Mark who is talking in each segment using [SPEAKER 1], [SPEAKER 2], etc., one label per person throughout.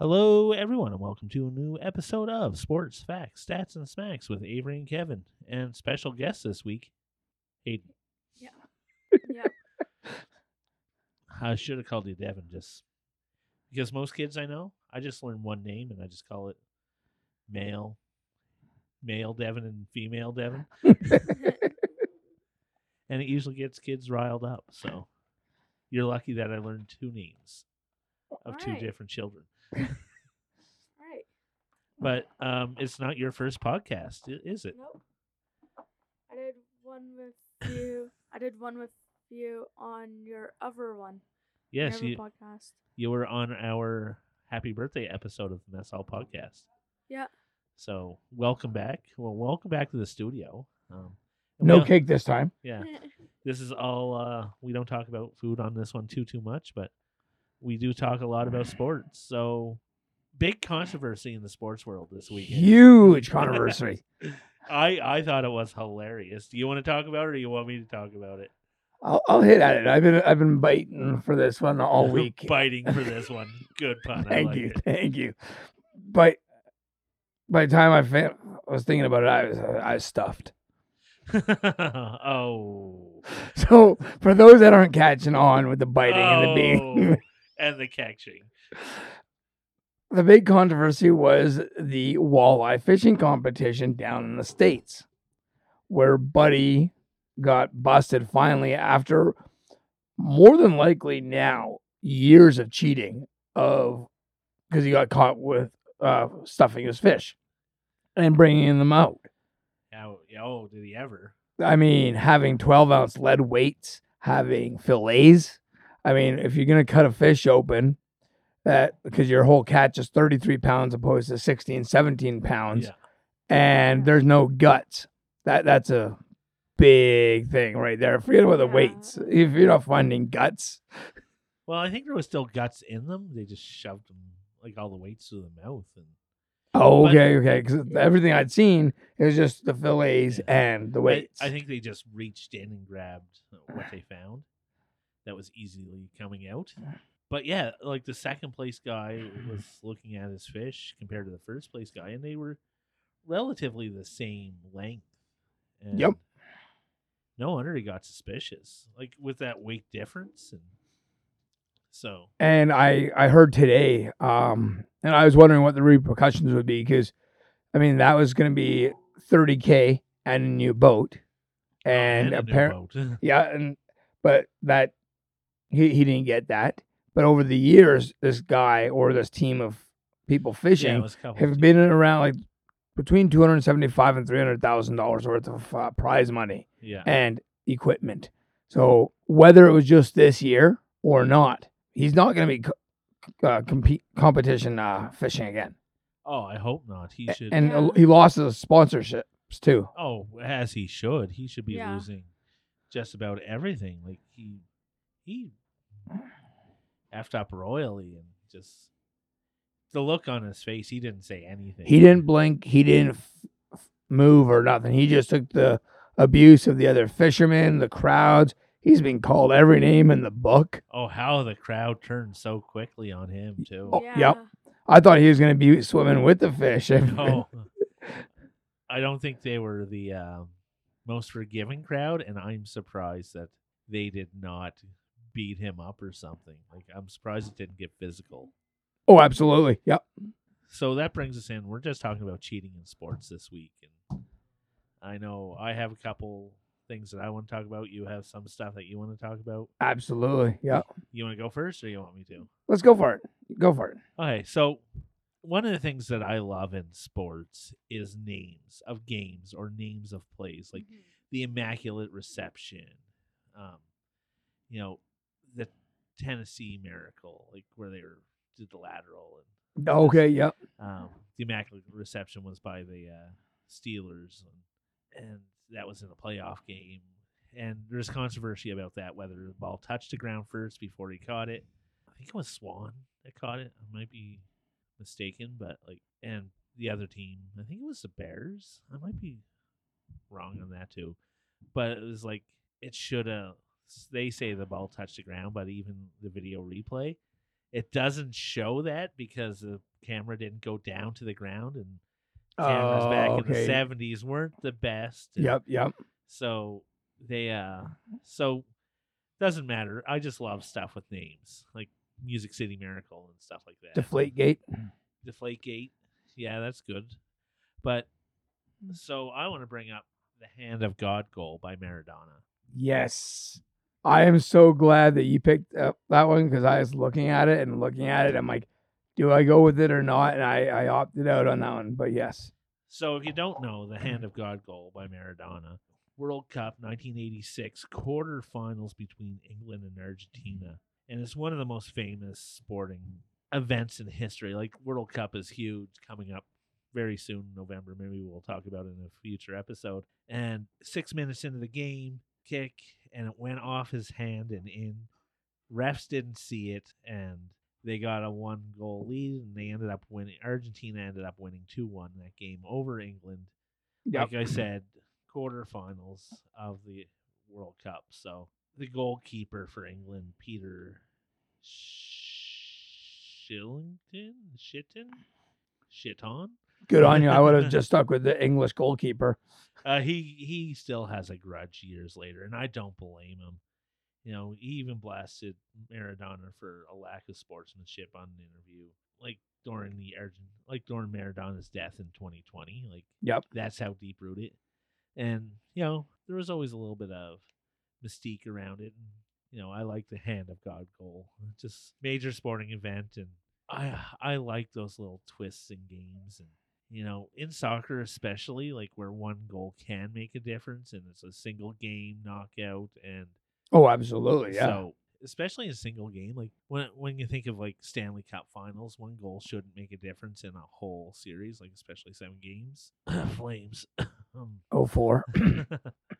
[SPEAKER 1] Hello, everyone, and welcome to a new episode of Sports Facts, Stats, and Smacks with Avery and Kevin, and special guest this week, Haden.
[SPEAKER 2] Yeah. Yeah.
[SPEAKER 1] I should have called you Devin, just because most kids I know, I just learn one name and I just call it male, male Devin and female Devin, and it usually gets kids riled up. So you're lucky that I learned two names of two
[SPEAKER 2] Alright.
[SPEAKER 1] different children.
[SPEAKER 2] Right.
[SPEAKER 1] But um, it's not your first podcast, is it?
[SPEAKER 2] Nope. I did one with you. I did one with you on your other one. your
[SPEAKER 1] Yes, you,
[SPEAKER 2] podcast.
[SPEAKER 1] you were on our happy birthday episode of the Mess Hall podcast.
[SPEAKER 2] Yeah.
[SPEAKER 1] So welcome back. Well, welcome back to the studio. Um,
[SPEAKER 3] No cake this time.
[SPEAKER 1] Yeah, this is all. Uh, we don't talk about food on this one too too much, but we do talk a lot about sports. So big controversy in the sports world this weekend.
[SPEAKER 3] Huge controversy.
[SPEAKER 1] I I thought it was hilarious. Do you want to talk about it, or do you want me to talk about it?
[SPEAKER 3] I'll, I'll hit at it. I've been I've been biting for this one all week.
[SPEAKER 1] Biting for this one. Good pun.
[SPEAKER 3] Thank
[SPEAKER 1] like
[SPEAKER 3] you,
[SPEAKER 1] it.
[SPEAKER 3] thank you. But by the time I fa- was thinking about it, I was I was stuffed.
[SPEAKER 1] oh.
[SPEAKER 3] So for those that aren't catching on with the biting and the being,
[SPEAKER 1] Oh, and the catching.
[SPEAKER 3] the big controversy was the walleye fishing competition down in the states, where Buddy got busted finally after more than likely now years of cheating of because he got caught with uh, stuffing his fish and bringing them out.
[SPEAKER 1] How, oh, did he ever?
[SPEAKER 3] I mean, having 12 ounce lead weights, having fillets. I mean, if you're going to cut a fish open, that because your whole catch is 33 pounds opposed to 16, 17 pounds,
[SPEAKER 1] Yeah.
[SPEAKER 3] and there's no guts, that that's a big thing right there. Forget about the
[SPEAKER 2] Yeah.
[SPEAKER 3] weights. If you're not finding guts,
[SPEAKER 1] Well, I think there was still guts in them. They just shoved them like all the weights through the mouth, and
[SPEAKER 3] oh,
[SPEAKER 1] But-
[SPEAKER 3] okay, okay. Because everything I'd seen, it was just the fillets
[SPEAKER 1] Yeah.
[SPEAKER 3] and the
[SPEAKER 1] I,
[SPEAKER 3] weights.
[SPEAKER 1] I think they just reached in and grabbed what they found. That was easily coming out. But yeah, like the second place guy was looking at his fish compared to the first place guy, and they were relatively the same length. And
[SPEAKER 3] Yep.
[SPEAKER 1] No wonder he got suspicious, like with that weight difference, and so
[SPEAKER 3] and I I heard today, um, and I was wondering what the repercussions would be because, I mean, that was going to be 30k and a new boat, and
[SPEAKER 1] Oh, a
[SPEAKER 3] apparently,
[SPEAKER 1] boat.
[SPEAKER 3] yeah, and but that he he didn't get that. But over the years, this guy or this team of people fishing
[SPEAKER 1] was a couple
[SPEAKER 3] have been in around like between two hundred seventy-five and three hundred thousand dollars worth of uh, prize money
[SPEAKER 1] yeah.
[SPEAKER 3] and equipment. So whether it was just this year or not, he's not going to be co- uh, compete competition uh, fishing again.
[SPEAKER 1] Oh, I hope not. He should.
[SPEAKER 3] And
[SPEAKER 2] Yeah.
[SPEAKER 3] he lost his sponsorships too.
[SPEAKER 1] Oh, as he should. He should be
[SPEAKER 2] Yeah.
[SPEAKER 1] losing just about everything. Like he he effed up royally and just the look on his face, he didn't say anything.
[SPEAKER 3] He didn't blink. He didn't f- f- move or nothing. He just took the abuse of the other fishermen, the crowds. He's been called every name in the book.
[SPEAKER 1] Oh, how the crowd turned so quickly on him too.
[SPEAKER 3] Oh,
[SPEAKER 2] yeah.
[SPEAKER 3] yep. I thought he was going to be swimming with the fish.
[SPEAKER 1] No. I don't think they were the um, most forgiving crowd, and I'm surprised that they did not beat him up or something. Like I'm surprised it didn't get physical.
[SPEAKER 3] oh, absolutely. Yep.
[SPEAKER 1] So that brings us in. We're just talking about cheating in sports this week, and I know I have a couple things that I want to talk about. You have some stuff that you want to talk about.
[SPEAKER 3] Absolutely. Yep.
[SPEAKER 1] You want to go first, or you want me to?
[SPEAKER 3] Let's go for it. Go for it.
[SPEAKER 1] Okay, so one of the things that I love in sports is names of games or names of plays, like
[SPEAKER 2] Mhm.
[SPEAKER 1] the Immaculate Reception, um, you know, the Tennessee Miracle, like where they were did the lateral and
[SPEAKER 3] Okay. Yep.
[SPEAKER 1] um, the Immaculate Reception was by the uh, Steelers, and, and that was in a playoff game. And there's controversy about that, whether the ball touched the ground first before he caught it. I think it was Swan that caught it. I might be mistaken, but like, and the other team, I think it was the Bears. I might be wrong on that too, but it was like it should have. They say the ball touched the ground, but even the video replay, It doesn't show that because the camera didn't go down to the ground and cameras back
[SPEAKER 3] Oh,
[SPEAKER 1] in the seventies weren't the best.
[SPEAKER 3] Yep, yep.
[SPEAKER 1] So they uh so doesn't matter. I just love stuff with names like Music City Miracle and stuff like that.
[SPEAKER 3] Deflate gate.
[SPEAKER 1] Deflate Gate. Yeah, that's good. But so I want to bring up the Hand of God goal by Maradona.
[SPEAKER 3] Yes. I am so glad that you picked up that one because I was looking at it and looking at it. I'm like, do I go with it or not? And I, I opted out on that one. But yes.
[SPEAKER 1] So if you don't know, the Hand of God goal by Maradona, World Cup 1986 quarterfinals between England and Argentina, and it's one of the most famous sporting events in history. Like World Cup is huge, coming up very soon, November. Maybe we'll talk about it in a future episode. And six minutes into the game, kick, and it went off his hand and in. Refs didn't see it, and they got a one goal lead, and they ended up winning. Argentina ended up winning 2 1 that game over England.
[SPEAKER 3] Yep.
[SPEAKER 1] Like I said, quarterfinals of the World Cup. So the goalkeeper for England, Peter Shillington, Shitton, Shitton.
[SPEAKER 3] Good on you. I would have just stuck with the English goalkeeper.
[SPEAKER 1] Uh, he he still has a grudge years later, and I don't blame him. You know, he even blasted Maradona for a lack of sportsmanship on an interview, like during the Argent, like during Maradona's death in 2020. Like,
[SPEAKER 3] Yep.
[SPEAKER 1] that's how deep rooted. And you know, there was always a little bit of mystique around it. And, you know, I like the hand of God goal, just major sporting event, and I I like those little twists and games and you know, in soccer especially, like where one goal can make a difference and it's a single game knockout and
[SPEAKER 3] Oh, absolutely. Yeah.
[SPEAKER 1] so especially in a single game, like when when you think of like Stanley Cup finals, one goal shouldn't make a difference in a whole series, like especially seven games. Flames. um,
[SPEAKER 3] oh, four.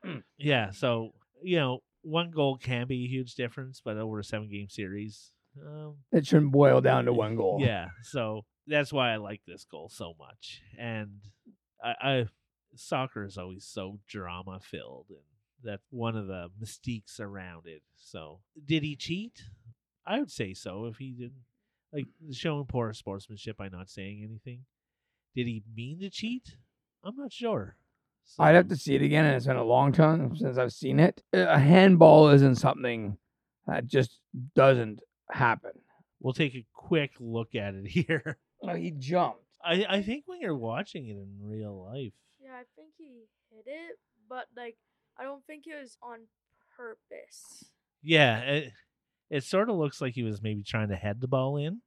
[SPEAKER 1] yeah, so you know, one goal can be a huge difference, but over a seven game series, um,
[SPEAKER 3] It shouldn't boil down to one goal.
[SPEAKER 1] yeah, so that's why I like this goal so much. And I, I soccer is always so drama filled, and that's one of the mystiques around it. So, did he cheat? I would say so. If he didn't, like showing poor sportsmanship by not saying anything. Did he mean to cheat? I'm not sure.
[SPEAKER 3] I'd have to see it again, and it's been a long time since I've seen it. A handball isn't something that just doesn't happen.
[SPEAKER 1] We'll take a quick look at it here.
[SPEAKER 3] Oh, he jumped.
[SPEAKER 1] I, I think when you're watching it in real life,
[SPEAKER 2] Yeah, I think he hit it, but like I don't think it was on purpose.
[SPEAKER 1] yeah, it, it sort of looks like he was maybe trying to head the ball in.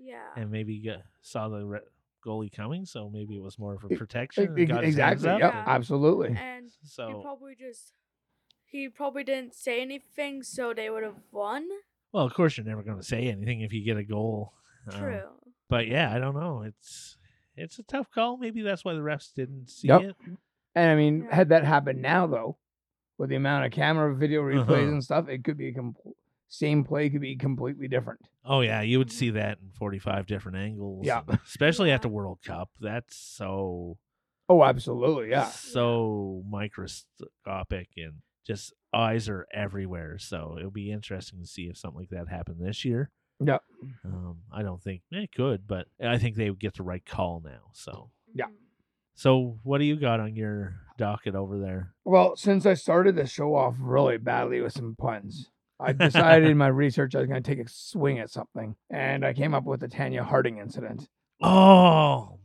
[SPEAKER 2] Yeah.
[SPEAKER 1] and maybe got, saw the re- goalie coming, so maybe it was more of a
[SPEAKER 3] E-
[SPEAKER 1] protection. And got his hands
[SPEAKER 3] exactly.
[SPEAKER 1] up.
[SPEAKER 3] Yep.
[SPEAKER 2] Yeah.
[SPEAKER 3] Absolutely.
[SPEAKER 2] and
[SPEAKER 1] so he
[SPEAKER 2] probably just he probably didn't say anything, so they would have won.
[SPEAKER 1] Well, of course, you're never going to say anything if you get a goal. um,
[SPEAKER 2] True.
[SPEAKER 1] but yeah, I don't know. It's it's a tough call. Maybe that's why the refs didn't see
[SPEAKER 3] Yep.
[SPEAKER 1] it.
[SPEAKER 3] And I mean,
[SPEAKER 2] Yeah.
[SPEAKER 3] had that happened now, though, with the amount of camera video replays
[SPEAKER 1] Uh-huh.
[SPEAKER 3] and stuff, it could be a com- same play could be completely different.
[SPEAKER 1] Oh yeah, you would see that in 45 different angles.
[SPEAKER 3] Yeah.
[SPEAKER 1] and especially at the World Cup. That's so
[SPEAKER 3] Oh, absolutely. Yeah.
[SPEAKER 1] so microscopic and just eyes are everywhere. So it'll be interesting to see if something like that happened this year.
[SPEAKER 3] Yeah.
[SPEAKER 1] Um, I don't think it could, but I think they would get the right call now. So,
[SPEAKER 3] Yeah.
[SPEAKER 1] So what do you got on your docket over there?
[SPEAKER 3] Well, since I started the show off really badly with some puns, I decided in my research I was going to take a swing at something, and I came up with the Tonya Harding incident.
[SPEAKER 1] Oh,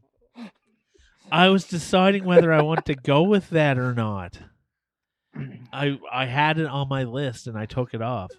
[SPEAKER 1] I was deciding whether I want to go with that or not. I I had it on my list and I took it off.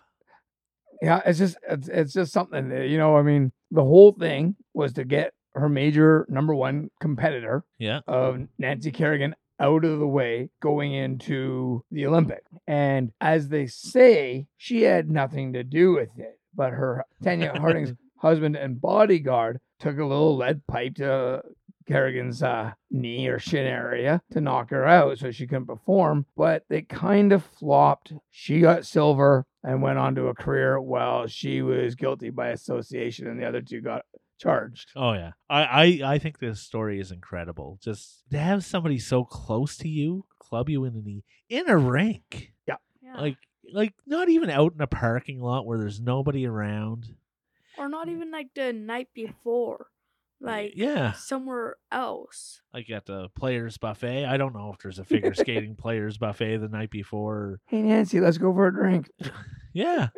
[SPEAKER 3] Yeah, it's just it's, it's just something that, you know. I mean, the whole thing was to get her major number one competitor
[SPEAKER 1] Yeah.
[SPEAKER 3] of Nancy Kerrigan out of the way going into the Olympic. And as they say, she had nothing to do with it, but her Tonya Harding's husband and bodyguard took a little lead pipe to Kerrigan's uh, knee or shin area to knock her out so she couldn't perform, but they kind of flopped. She got silver and went on to a career while she was guilty by association and the other two got charged.
[SPEAKER 1] Oh yeah. I, I I think this story is incredible. Just to have somebody so close to you club you in the knee in a rink.
[SPEAKER 2] Yeah.
[SPEAKER 1] Like like not even out in a parking lot where there's nobody around.
[SPEAKER 2] or not even like the night before, like
[SPEAKER 1] yeah,
[SPEAKER 2] somewhere else.
[SPEAKER 1] like at the players buffet. I don't know if there's a figure skating players buffet the night before.
[SPEAKER 3] Hey Nancy, let's go for a drink.
[SPEAKER 1] Yeah.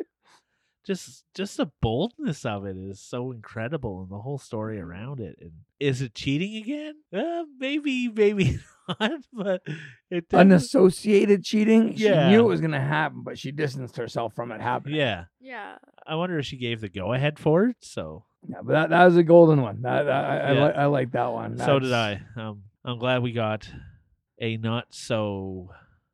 [SPEAKER 1] Just just the boldness of it is so incredible and the whole story around it. And is it cheating again? Uh, maybe, maybe not, but it definitely-
[SPEAKER 3] Unassociated cheating. She
[SPEAKER 1] Yeah.
[SPEAKER 3] knew it was gonna happen, but she distanced herself from it happening.
[SPEAKER 1] Yeah.
[SPEAKER 2] Yeah.
[SPEAKER 1] I wonder if she gave the go ahead for it. So
[SPEAKER 3] Yeah, but that, that was a golden one. That, that- I, I,
[SPEAKER 1] Yeah.
[SPEAKER 3] like I like that one.
[SPEAKER 1] so did
[SPEAKER 3] That's-
[SPEAKER 1] I. Um I'm glad we got a not so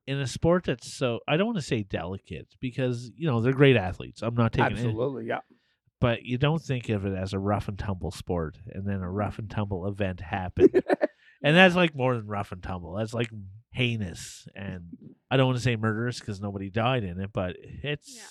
[SPEAKER 1] in a sport that's so I don't want to say delicate because you know they're great athletes. I'm not taking it,
[SPEAKER 3] Absolutely, yeah.
[SPEAKER 1] but you don't think of it as a rough and tumble sport, and then a rough and tumble event happened, and that's like more than rough and tumble. That's like heinous, and I don't want to say murderous because nobody died in it, but it's
[SPEAKER 2] Yeah.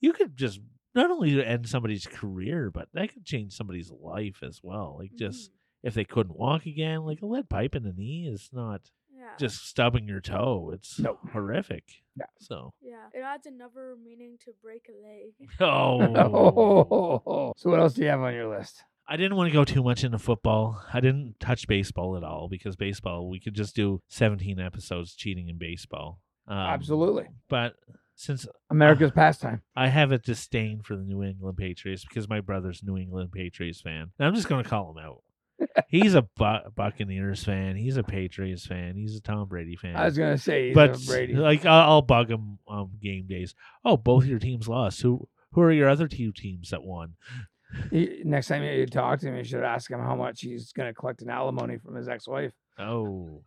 [SPEAKER 1] you could just not only to end somebody's career, but that could change somebody's life as well. Like just
[SPEAKER 2] Mhm.
[SPEAKER 1] if they couldn't walk again, like a lead pipe in the knee is not
[SPEAKER 2] Yeah.
[SPEAKER 1] just stubbing your toe. It's
[SPEAKER 3] Nope.
[SPEAKER 1] horrific.
[SPEAKER 3] Yeah.
[SPEAKER 1] So
[SPEAKER 2] Yeah. It adds another meaning to break a leg.
[SPEAKER 1] oh,
[SPEAKER 3] so what else do you have on your list?
[SPEAKER 1] I didn't want to go too much into football. I didn't touch baseball at all because baseball we could just do 17 episodes cheating in baseball. Um,
[SPEAKER 3] Absolutely.
[SPEAKER 1] But since
[SPEAKER 3] America's pastime.
[SPEAKER 1] I have a disdain for the New England Patriots because my brother's a New England Patriots fan. And I'm just going to call him out. He's a Bu- Buccaneers fan. He's a Patriots fan. He's a Tom Brady fan.
[SPEAKER 3] I was gonna say, he's
[SPEAKER 1] but like I'll, I'll bug him um game days. Oh, both your teams lost. Who who are your other two teams that won?
[SPEAKER 3] He- next time you talk to him, you should ask him how much he's gonna collect in alimony from his ex-wife.
[SPEAKER 1] Oh,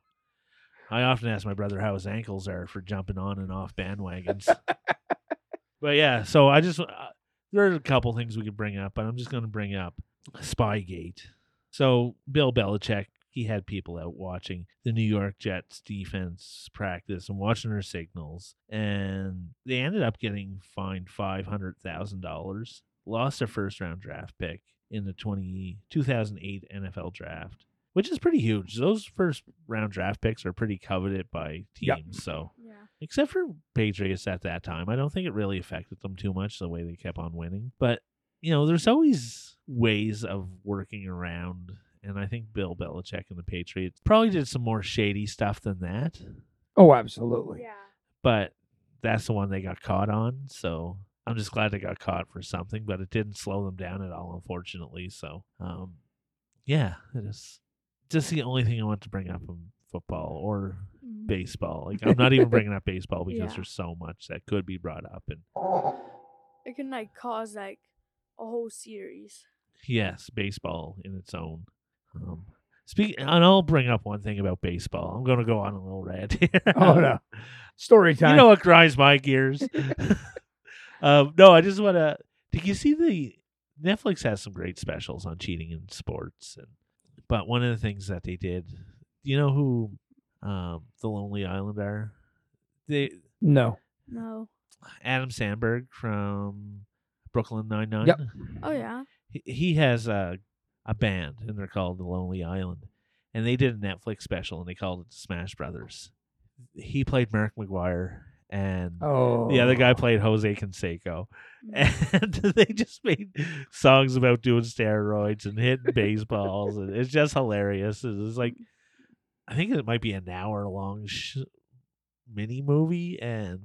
[SPEAKER 1] I often ask my brother how his ankles are for jumping on and off bandwagons. but yeah, so I just uh, there's a couple things we could bring up, but I'm just going to bring up Spygate. So Bill Belichick, he had people out watching the New York Jets defense practice and watching their signals, and they ended up getting fined five hundred thousand dollars, lost their first round draft pick in the 20, 2008 NFL draft which is pretty huge. Those first round draft picks are pretty coveted by teams.
[SPEAKER 3] Yep.
[SPEAKER 1] So,
[SPEAKER 2] Yeah.
[SPEAKER 1] except for Patriots at that time, I don't think it really affected them too much the way they kept on winning. But, you know, there's always ways of working around. And I think Bill Belichick and the Patriots probably did some more shady stuff than that.
[SPEAKER 3] Oh, absolutely.
[SPEAKER 2] Yeah.
[SPEAKER 1] But that's the one they got caught on. So I'm just glad they got caught for something, but it didn't slow them down at all, unfortunately. So, um, yeah, it is just the only thing I want to bring up in football or
[SPEAKER 2] Mm.
[SPEAKER 1] baseball. Like I'm not even bringing up baseball because
[SPEAKER 2] Yeah.
[SPEAKER 1] there's so much that could be brought up. And
[SPEAKER 2] It can like cause like a whole series.
[SPEAKER 1] yes, baseball in its own. Um, speak, and I'll bring up one thing about baseball. I'm going to go on a little rant.
[SPEAKER 3] Oh no. Story time.
[SPEAKER 1] You know what grinds my gears? um, no, I just want to. Did you see the Netflix has some great specials on cheating in sports, and but one of the things that they did, you know who um, the Lonely Island are? They
[SPEAKER 3] no.
[SPEAKER 2] No.
[SPEAKER 1] Adam Sandberg from Brooklyn Nine Nine.
[SPEAKER 3] Yep.
[SPEAKER 2] Oh yeah.
[SPEAKER 1] He, he has a a band, and they're called the Lonely Island, and they did a Netflix special, and they called it Bash Brothers. He played Mark McGwire, and
[SPEAKER 3] Oh.
[SPEAKER 1] the other guy played Jose Canseco,
[SPEAKER 2] Mm.
[SPEAKER 1] and they just made songs about doing steroids and hitting baseballs, and it's just hilarious. It's like I think it might be an hour long sh- mini movie, and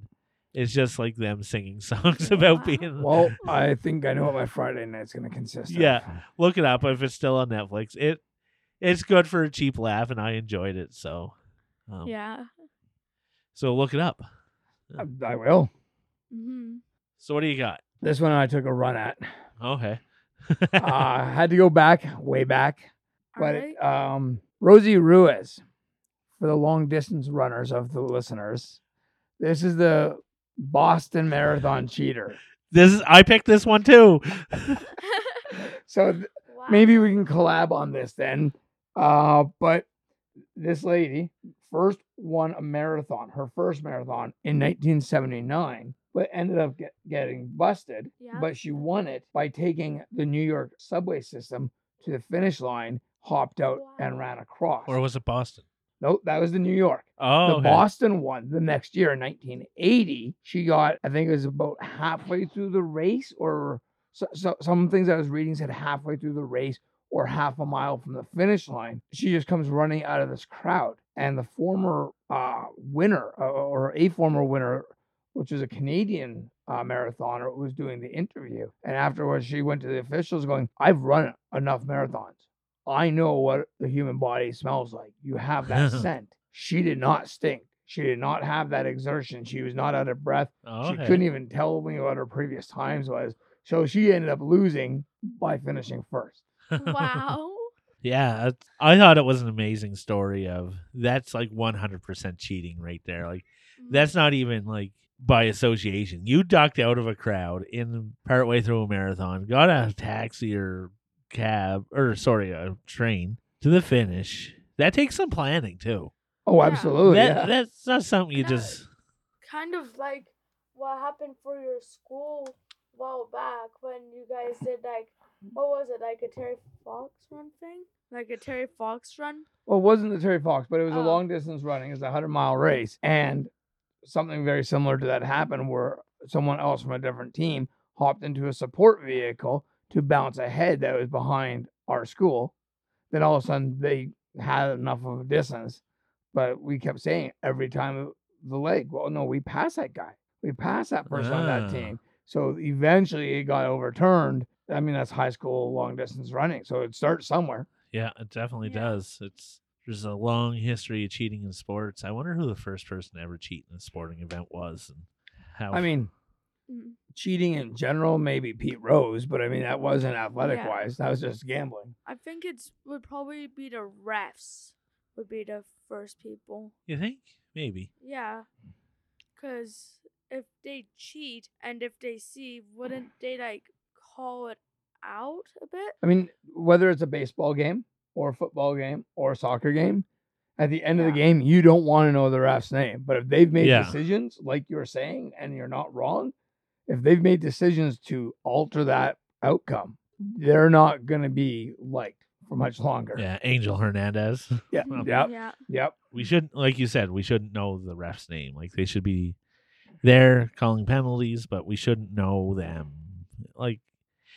[SPEAKER 1] it's just like them singing songs about being.
[SPEAKER 3] Well, I think I know what my Friday night's gonna consist of.
[SPEAKER 1] Yeah. look it up if it's still on Netflix. It it's good for a cheap laugh, and I enjoyed it. So, um,
[SPEAKER 2] Yeah.
[SPEAKER 1] So look it up.
[SPEAKER 3] I, I will.
[SPEAKER 2] Mm-hmm.
[SPEAKER 1] So what do you got?
[SPEAKER 3] This one I took a run at.
[SPEAKER 1] Okay.
[SPEAKER 3] uh, I had to go back, way back. But
[SPEAKER 2] Alright.
[SPEAKER 3] um, Rosie Ruiz, for the long distance runners of the listeners, this is the Boston Marathon cheater.
[SPEAKER 1] this is I picked this one too.
[SPEAKER 3] So th-
[SPEAKER 2] wow.
[SPEAKER 3] maybe we can collab on this then. Uh, but this lady first won a marathon, her first marathon in 1979, but ended up get, getting busted.
[SPEAKER 2] Yeah.
[SPEAKER 3] But she won it by taking the New York subway system to the finish line, hopped out, and ran across.
[SPEAKER 1] Or was it Boston?
[SPEAKER 3] nope, that was the New York.
[SPEAKER 1] Oh,
[SPEAKER 3] the
[SPEAKER 1] okay.
[SPEAKER 3] Boston one the next year in 1980. She got, I think it was about halfway through the race or so, so some things I was reading said halfway through the race or half a mile from the finish line, she just comes running out of this crowd. And the former uh, winner, uh, or a former winner, which was a Canadian uh, marathoner, was doing the interview. And afterwards, she went to the officials going, I've run enough marathons. I know what the human body smells like. You have that scent. She did not stink. She did not have that exertion. She was not out of breath.
[SPEAKER 1] Oh,
[SPEAKER 3] She couldn't even tell me what her previous times was. So she ended up losing by finishing first.
[SPEAKER 2] Wow.
[SPEAKER 1] Yeah, I thought it was an amazing story of that's like 100% cheating right there. Like
[SPEAKER 2] Mm.
[SPEAKER 1] that's not even like by association. You ducked out of a crowd in partway through a marathon, got a taxi or cab or sorry, a train to the finish. That takes some planning too.
[SPEAKER 3] Oh,
[SPEAKER 2] Yeah.
[SPEAKER 3] absolutely.
[SPEAKER 1] that,
[SPEAKER 3] yeah.
[SPEAKER 1] That's not something you
[SPEAKER 2] Yeah.
[SPEAKER 1] just
[SPEAKER 2] kind of like what happened for your school while back when you guys did like what was it like a Terry Fox run thing like a Terry Fox run
[SPEAKER 3] Well, it wasn't the Terry Fox, but it was a
[SPEAKER 2] Oh.
[SPEAKER 3] long distance running. It was a hundred mile race, and something very similar to that happened where someone else from a different team hopped into a support vehicle to bounce ahead that was behind our school. Then all of a sudden they had enough of a distance, but we kept saying every time the leg, well, no, we passed that guy. We passed that person on
[SPEAKER 1] Ah.
[SPEAKER 3] that team. So eventually it got overturned. I mean, that's high school long distance running. So it starts somewhere.
[SPEAKER 1] Yeah, it definitely
[SPEAKER 2] Yeah.
[SPEAKER 1] does. It's there's a long history of cheating in sports. I wonder who the first person to ever cheat in a sporting event was and how
[SPEAKER 3] I mean,
[SPEAKER 2] Mm.
[SPEAKER 3] cheating in general, maybe Pete Rose, but I mean that wasn't athletic
[SPEAKER 2] Yeah.
[SPEAKER 3] wise. That was just gambling.
[SPEAKER 2] I think it's would probably be the refs would be the first people
[SPEAKER 1] you think? Maybe.
[SPEAKER 2] yeah because if they cheat and if they see wouldn't they like call it out a bit
[SPEAKER 3] I mean, whether it's a baseball game or a football game or a soccer game, at the end of the game, you don't want to know the ref's name. But if they've made
[SPEAKER 1] Yeah.
[SPEAKER 3] decisions, like you're saying, and you're not wrong, if they've made decisions to alter that outcome, they're not going to be liked for much longer.
[SPEAKER 1] Yeah, Angel Hernandez.
[SPEAKER 3] Yeah.
[SPEAKER 1] Well,
[SPEAKER 3] Yep.
[SPEAKER 2] yeah
[SPEAKER 3] Yep.
[SPEAKER 1] We shouldn't like you said, we shouldn't know the ref's name. Like they should be there calling penalties, but we shouldn't know them. Like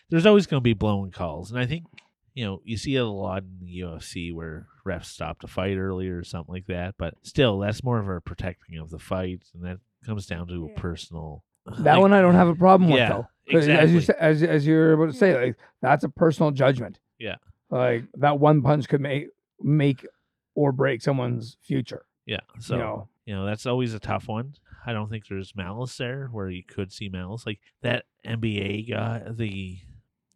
[SPEAKER 1] there's always gonna be blown calls. And I think you know, you see it a lot in the UFC where refs stopped a fight earlier or something like that. But still, that's more of a protecting of the fight, and that comes down to a personal.
[SPEAKER 3] That
[SPEAKER 1] like-
[SPEAKER 3] one I don't have a problem with
[SPEAKER 1] Yeah,
[SPEAKER 3] though. 'Cause as you
[SPEAKER 1] exactly.
[SPEAKER 3] as as you're able to say, like that's a personal judgment.
[SPEAKER 1] Yeah.
[SPEAKER 3] Like that one punch could make make or break someone's future.
[SPEAKER 1] Yeah, so
[SPEAKER 3] you know.
[SPEAKER 1] you know that's always a tough one. I don't think there's malice there where you could see malice. Like that NBA guy, the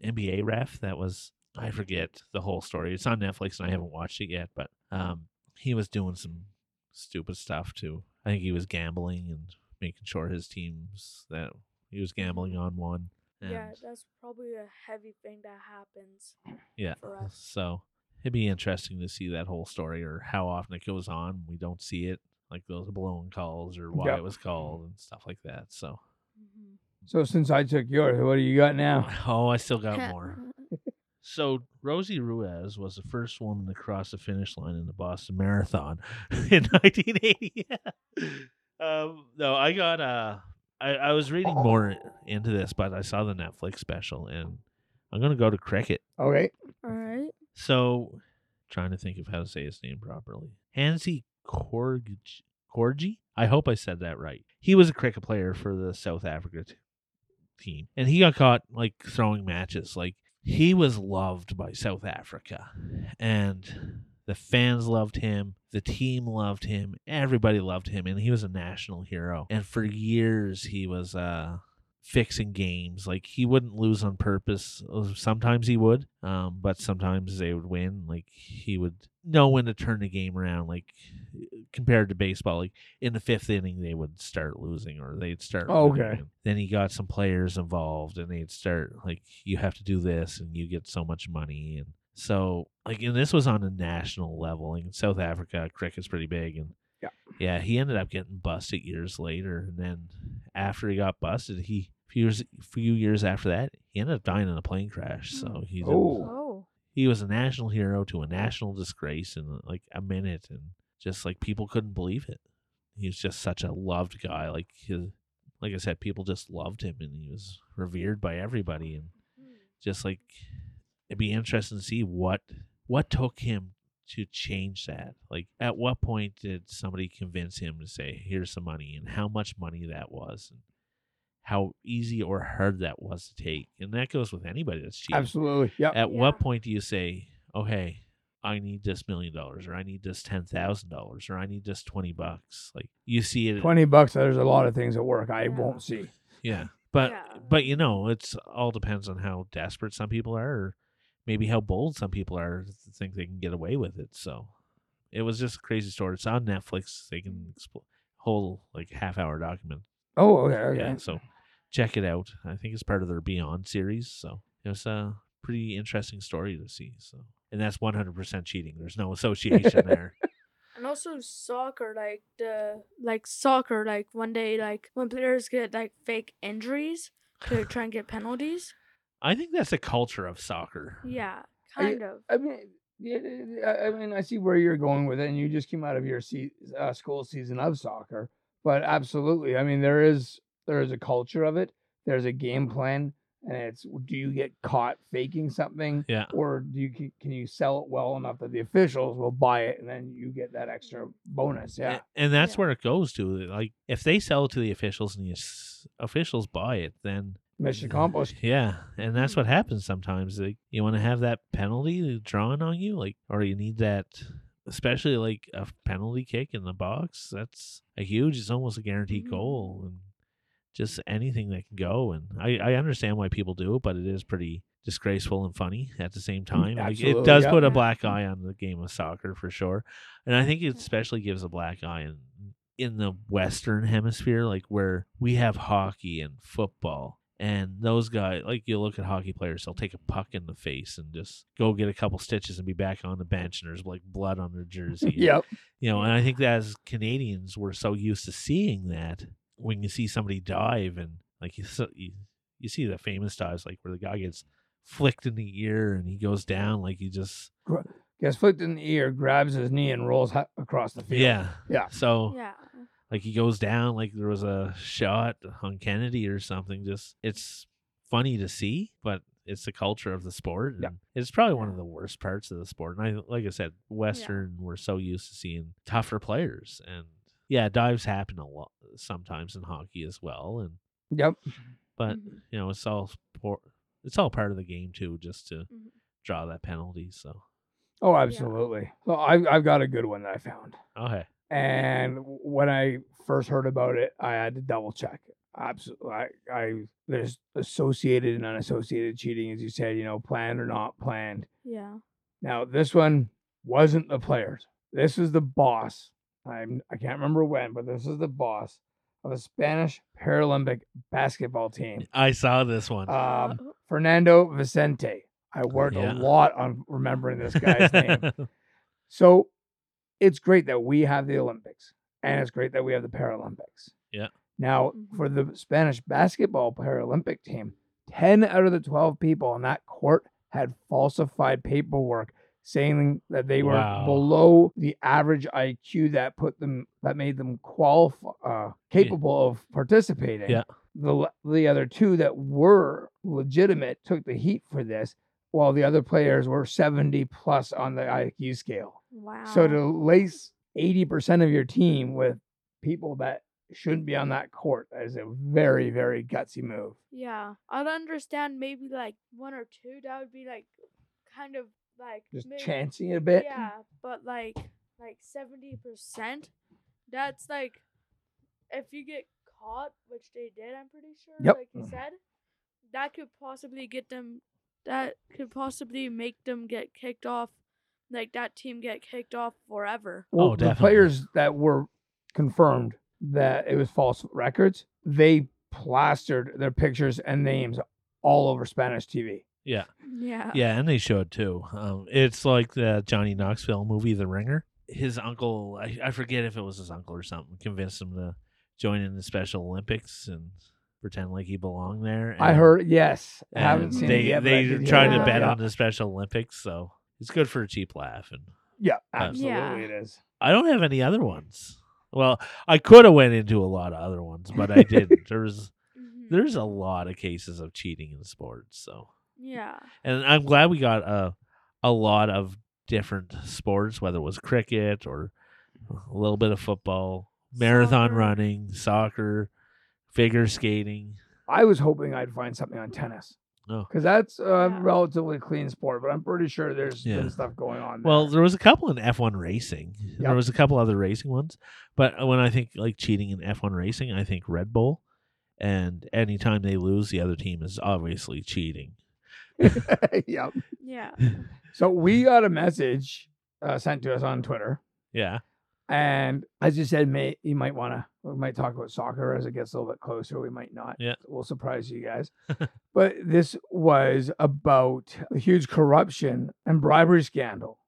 [SPEAKER 1] NBA ref that was I forget the whole story. It's on Netflix and I haven't watched it yet, but um he was doing some stupid stuff too. I think he was gambling and making sure his teams that he was gambling on one. And
[SPEAKER 2] yeah that's probably a heavy thing that happens
[SPEAKER 1] yeah.
[SPEAKER 2] for us.
[SPEAKER 1] So it'd be interesting to see that whole story or how often it goes on. We don't see it, like those blown calls or why
[SPEAKER 3] Yep.
[SPEAKER 1] it was called and stuff like that. So,
[SPEAKER 2] Mhm.
[SPEAKER 3] So since I took yours, what do you got now?
[SPEAKER 1] oh, I still got more. So Rosie Ruiz was the first woman to cross the finish line in the Boston Marathon in 1980. um, no, I got uh, I, I was reading more into this, but I saw the Netflix special, and I'm gonna go to cricket.
[SPEAKER 3] Okay.
[SPEAKER 2] all right
[SPEAKER 1] So, trying to think of how to say his name properly. Hansi Corgi. Corgi? I hope I said that right. He was a cricket player for the South Africa t- team, and he got caught like throwing matches. Like he was loved by South Africa, and the fans loved him. The team loved him. Everybody loved him, and he was a national hero. And for years, he was uh fixing games. Like he wouldn't lose on purpose. Sometimes he would, um, but sometimes they would win. Like he would know when to turn the game around. Like compared to baseball, like in the fifth inning they would start losing or they'd start.
[SPEAKER 3] Oh,
[SPEAKER 1] winning.
[SPEAKER 3] okay.
[SPEAKER 1] Then he got some players involved, and they'd start like you have to do this, and you get so much money, and so like and this was on a national level. Like in South Africa, cricket's pretty big, and
[SPEAKER 3] Yeah.
[SPEAKER 1] yeah, he ended up getting busted years later, and then after he got busted, he few years few years after that, he ended up dying in a plane crash. Hmm. So he's a-
[SPEAKER 3] Oh.
[SPEAKER 1] He was a national hero to a national disgrace in like a minute, and just like people couldn't believe it. He was just such a loved guy. Like his, like I said, people just loved him, and he was revered by everybody. And hmm. just like it'd be interesting to see what what took him to change that. Like, at what point did somebody convince him to say, "Here's some money," and how much money that was, and how easy or hard that was to take? And that goes with anybody that's cheating.
[SPEAKER 3] Absolutely. Yep.
[SPEAKER 1] At what point do you say, oh, "Okay, I need this million dollars, or I need this ten thousand dollars, or I need this twenty bucks"? Like you see it,
[SPEAKER 3] 20 bucks, there's a lot of things at work I
[SPEAKER 2] Yeah.
[SPEAKER 3] won't see.
[SPEAKER 1] yeah. But
[SPEAKER 2] Yeah.
[SPEAKER 1] but you know, it's all depends on how desperate some people are, or maybe how bold some people are to think they can get away with it. So it was just a crazy story. It's on Netflix. They can explore whole like half hour document.
[SPEAKER 3] Oh, okay. okay.
[SPEAKER 1] Yeah, so check it out. I think it's part of their Beyond series. So it was a pretty interesting story to see. So and that's one hundred percent cheating. There's no association there.
[SPEAKER 2] And also soccer, like the like soccer, like one day, like when players get like fake injuries to try and get penalties.
[SPEAKER 1] I think that's a culture of soccer.
[SPEAKER 2] Yeah,
[SPEAKER 3] Are you-
[SPEAKER 2] kind of.
[SPEAKER 3] I mean, yeah, I I mean, I see where you're going with it, and you just came out of your se- uh, school season of soccer. But absolutely, I mean, there is there is a culture of it. There's a game mm-hmm. plan, and it's do you get caught faking something,
[SPEAKER 1] Yeah.
[SPEAKER 3] or do you can, you sell it well enough that the officials will buy it, and then you get that extra bonus? Yeah,
[SPEAKER 1] And that's
[SPEAKER 2] Yeah.
[SPEAKER 1] where it goes to. Eh, like, if they sell it to the officials and the officials buy it, then
[SPEAKER 3] mission accomplished.
[SPEAKER 1] yeah, and that's
[SPEAKER 2] Mhm.
[SPEAKER 1] what happens sometimes. Like, you want to have that penalty eh, drawn on you, like, or you need that, especially like a penalty kick in the box. That's a huge. It's almost a guaranteed
[SPEAKER 2] Mhm.
[SPEAKER 1] goal, and just anything that can go. And I I understand why people do it, but it is pretty disgraceful and funny at the same mm, time. Like, it does
[SPEAKER 3] yeah.
[SPEAKER 1] put a
[SPEAKER 2] mm-hmm.
[SPEAKER 1] black eye on the game of soccer for sure, and I think it mm-hmm. especially gives a black eye in in the Western Hemisphere, like where we have hockey and football. And those guys, like you look at hockey players, they'll take a puck in the face and just go get a couple stitches and be back on the bench, and there's like blood on their jersey.
[SPEAKER 3] yep.
[SPEAKER 1] You know, and I think that as Canadians, we're so used to seeing that when you see somebody dive and like you, you, you see the famous dives, like where the guy gets flicked in the ear and he goes down, like he just,
[SPEAKER 3] Gets flicked in the ear, grabs his knee, and rolls across the field.
[SPEAKER 1] yeah.
[SPEAKER 3] Yeah.
[SPEAKER 1] So,
[SPEAKER 2] Yeah.
[SPEAKER 1] Like he goes down, like there was a shot on Kennedy or something. Just, it's funny to see, but it's the culture of the sport.
[SPEAKER 3] Yeah.
[SPEAKER 1] It's probably one of the worst parts of the sport. And I, like I said, Western, we're so used to seeing tougher players. And yeah, dives happen a lot sometimes in hockey as well. And,
[SPEAKER 3] Yep.
[SPEAKER 1] but,
[SPEAKER 2] Mhm.
[SPEAKER 1] you know, it's all sport. It's all part of the game too, just to
[SPEAKER 2] Mhm.
[SPEAKER 1] draw that penalty. So,
[SPEAKER 3] Oh, absolutely. Well, I've I've got a good one that I found.
[SPEAKER 1] okay.
[SPEAKER 3] And when I first heard about it, I had to double check. Absolutely, I, I there's associated and unassociated cheating, as you said. You know, planned or not planned.
[SPEAKER 2] Yeah.
[SPEAKER 3] Now this one wasn't the players. This was the boss. I'm I can't remember when, but this is the boss of a Spanish Paralympic basketball team,
[SPEAKER 1] I saw this one.
[SPEAKER 3] um,
[SPEAKER 2] Uh,
[SPEAKER 3] Fernando Vicente. I worked
[SPEAKER 1] Yeah.
[SPEAKER 3] a lot on remembering this guy's name. So it's great that we have the Olympics and it's great that we have the Paralympics.
[SPEAKER 1] Yeah.
[SPEAKER 3] Now, for the Spanish basketball Paralympic team, 10 out of the 12 people on that court had falsified paperwork saying that they were
[SPEAKER 1] Wow.
[SPEAKER 3] below the average IQ that put them that made them qualify uh, capable of participating.
[SPEAKER 1] Yeah.
[SPEAKER 3] The the other two that were legitimate took the heat for this while the other players were 70 plus on the IQ scale.
[SPEAKER 2] wow.
[SPEAKER 3] So to lace 80% of your team with people that shouldn't be on that court is a very, very gutsy move.
[SPEAKER 2] Yeah, I'd understand maybe like one or two. That would be like kind of like
[SPEAKER 3] Just
[SPEAKER 2] maybe-
[SPEAKER 3] chancing a bit.
[SPEAKER 2] Yeah, but like like seventy percent. That's like if you get caught, which they did, I'm pretty sure.
[SPEAKER 3] Yep.
[SPEAKER 2] Like you said, that could possibly get them. That could possibly make them get kicked off. Like that team get kicked off forever.
[SPEAKER 3] Well,
[SPEAKER 1] Oh,
[SPEAKER 3] the
[SPEAKER 1] definitely.
[SPEAKER 3] players that were confirmed that it was false records, they plastered their pictures and names all over Spanish TV.
[SPEAKER 1] yeah.
[SPEAKER 2] Yeah.
[SPEAKER 1] Yeah, and they showed too. Um, it's like the Johnny Knoxville movie, The Ringer. His uncle, I, I forget if it was his uncle or something, convinced him to join in the Special Olympics and pretend like he belonged there.
[SPEAKER 3] I heard, yes. I
[SPEAKER 1] and
[SPEAKER 3] haven't seen
[SPEAKER 1] they
[SPEAKER 3] it yet. but I
[SPEAKER 1] they
[SPEAKER 3] did hear
[SPEAKER 1] tried to bet
[SPEAKER 3] yeah.
[SPEAKER 1] on the Special Olympics, so it's good for a cheap laugh. And
[SPEAKER 3] Yeah, absolutely
[SPEAKER 2] Yeah.
[SPEAKER 3] it is.
[SPEAKER 1] I don't have any other ones. Well, I could have went into a lot of other ones, but I didn't. There's
[SPEAKER 2] Mhm.
[SPEAKER 1] there's a lot of cases of cheating in sports, so
[SPEAKER 2] Yeah.
[SPEAKER 1] and I'm glad we got a a lot of different sports, whether it was cricket or a little bit of football, marathon
[SPEAKER 2] Soccer.
[SPEAKER 1] running, soccer, figure skating.
[SPEAKER 3] I was hoping I'd find something on tennis.
[SPEAKER 1] Oh.
[SPEAKER 3] Because that's a
[SPEAKER 2] Yeah.
[SPEAKER 3] relatively clean sport, but I'm pretty sure there's
[SPEAKER 1] Yeah.
[SPEAKER 3] been stuff going on.
[SPEAKER 1] Well,
[SPEAKER 3] there.
[SPEAKER 1] there was a couple in F1 racing. There was a couple other racing ones, but when I think like cheating in F1 racing, I think Red Bull. And anytime they lose, the other team is obviously cheating.
[SPEAKER 3] yep.
[SPEAKER 2] Yeah.
[SPEAKER 3] So we got a message uh, sent to us on Twitter,
[SPEAKER 1] Yeah.
[SPEAKER 3] And as you said, may you might want to we might talk about soccer as it gets a little bit closer. We might not.
[SPEAKER 1] Yeah.
[SPEAKER 3] we'll surprise you guys. but this was about a huge corruption and bribery scandal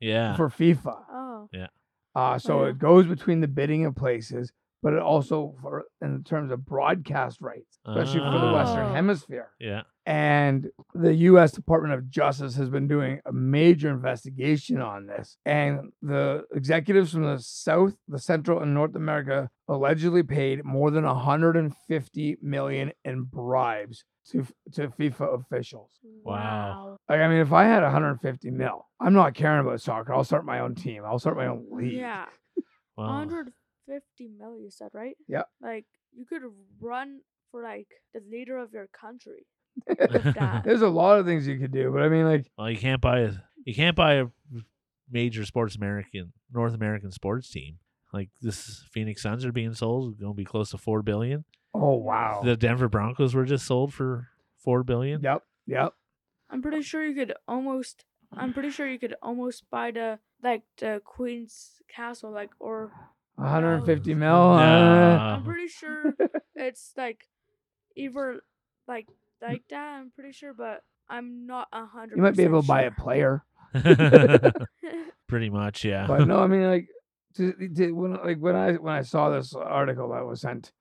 [SPEAKER 1] Yeah.
[SPEAKER 3] for FIFA.
[SPEAKER 2] Oh. Yeah.
[SPEAKER 3] Uh, so
[SPEAKER 2] Yeah.
[SPEAKER 3] it goes between the bidding of places, but it also for in terms of broadcast rights, especially for the Western
[SPEAKER 2] Oh.
[SPEAKER 3] Hemisphere.
[SPEAKER 1] yeah.
[SPEAKER 3] And the U.S. Department of Justice has been doing a major investigation on this. And the executives from the South, the Central, and North America allegedly paid more than 150 million in bribes to to FIFA officials.
[SPEAKER 1] Wow.
[SPEAKER 3] Like, I mean, if I had 150 mil, I'm not caring about soccer. I'll start my own team. I'll start my own league.
[SPEAKER 2] Yeah.
[SPEAKER 1] Well,
[SPEAKER 2] 150 mil, you said, right?
[SPEAKER 3] Yeah.
[SPEAKER 2] Like, you could run for, like, the leader of your country.
[SPEAKER 3] There's a lot of things you could do, but I mean, like,
[SPEAKER 1] well, you can't buy a you can't buy a major sports American North American sports team. Like this Phoenix Suns are being sold, going to be close to four billion.
[SPEAKER 3] oh wow.
[SPEAKER 1] The Denver Broncos were just sold for four billion.
[SPEAKER 3] Yep, yep.
[SPEAKER 2] I'm pretty sure you could almost. I'm pretty sure you could almost buy the like the Queen's Castle, like or
[SPEAKER 3] 150 mil.
[SPEAKER 1] No.
[SPEAKER 3] uh,
[SPEAKER 2] I'm pretty sure it's like either like like that. I'm pretty sure, but I'm not a hundred.
[SPEAKER 3] you might be able to buy a player,
[SPEAKER 1] Pretty much, yeah.
[SPEAKER 3] but no, I mean, like, to, to, when like when I when I saw this article that was sent,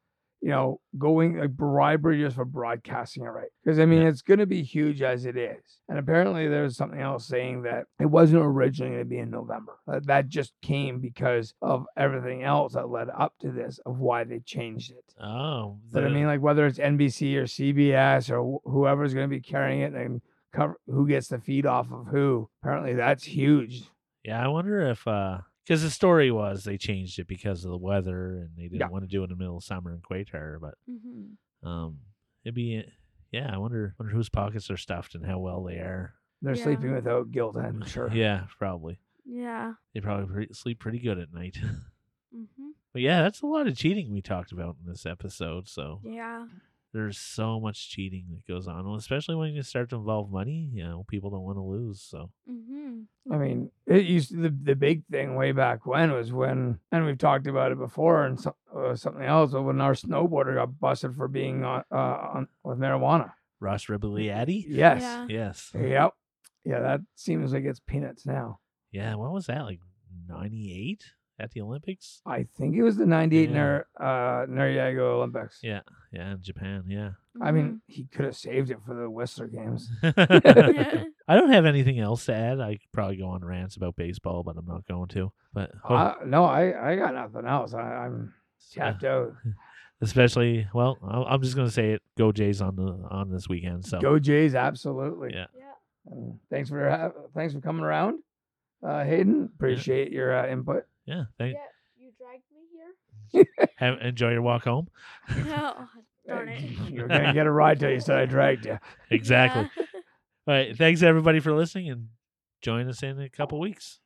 [SPEAKER 3] you know, going like bribery just for broadcasting it right, because I mean,
[SPEAKER 1] Yeah.
[SPEAKER 3] it's going to be huge as it is, and apparently there's something else saying that it wasn't originally going to be in November. That, that just came because of everything else that led up to this of why they changed it.
[SPEAKER 1] oh,
[SPEAKER 3] But I mean, like whether it's NBC or CBS or wh- whoever's going to be carrying it and cover who gets the feed off of who. Apparently, that's huge.
[SPEAKER 1] yeah. I wonder if uh, because the story was they changed it because of the weather and they didn't
[SPEAKER 3] Yeah.
[SPEAKER 1] want to do it in the middle of summer in Qatar, but
[SPEAKER 2] hmm
[SPEAKER 1] um, it'd be yeah. I wonder wonder whose pockets are stuffed and how well they are.
[SPEAKER 3] They're
[SPEAKER 2] Yeah.
[SPEAKER 3] sleeping without guilt, I'm sure.
[SPEAKER 1] Yeah, probably.
[SPEAKER 2] Yeah.
[SPEAKER 1] They probably pre- sleep pretty good at night.
[SPEAKER 2] hmm
[SPEAKER 1] but yeah, that's a lot of cheating we talked about in this episode. So
[SPEAKER 2] Yeah.
[SPEAKER 1] There's so much cheating that goes on, especially when you start to involve money. You know, people don't want to lose. So
[SPEAKER 2] hmm
[SPEAKER 3] I mean, it used to, the the big thing way back when was when, and we've talked about it before, and so, uh, something else. But when our snowboarder got busted for being on, uh, on with marijuana.
[SPEAKER 1] Ross Rebagliati.
[SPEAKER 3] Yes.
[SPEAKER 2] Yeah.
[SPEAKER 1] Yes.
[SPEAKER 3] Yep. Yeah, that seems like it's peanuts now.
[SPEAKER 1] Yeah. What was that like? Ninety eight at the Olympics.
[SPEAKER 3] I think it was the '98
[SPEAKER 1] Yeah.
[SPEAKER 3] Nar- uh, Noriega Olympics.
[SPEAKER 1] Yeah. Yeah, in Japan. Yeah.
[SPEAKER 3] I mean, he could have saved it for the Whistler games.
[SPEAKER 1] I don't have anything else to add. I could probably go on rants about baseball, but I'm not going to. But oh,
[SPEAKER 3] Uh, no, I, I got nothing else. I, I'm
[SPEAKER 1] uh,
[SPEAKER 3] tapped out.
[SPEAKER 1] especially well, I'll- I'm just gonna say it. Go Jays on the on this weekend. So
[SPEAKER 3] Go Jays, absolutely.
[SPEAKER 1] Yeah.
[SPEAKER 2] yeah.
[SPEAKER 3] Thanks for ha- thanks for coming around, uh, Haden. Appreciate your uh, input.
[SPEAKER 1] Yeah, thank,
[SPEAKER 2] Yeah. You dragged me here.
[SPEAKER 1] have, enjoy your walk home.
[SPEAKER 2] No. Darn it.
[SPEAKER 3] You're gonna get a ride till you said I dragged you.
[SPEAKER 1] Exactly.
[SPEAKER 2] Yeah.
[SPEAKER 1] All right. Thanks everybody for listening, and join us in a couple weeks.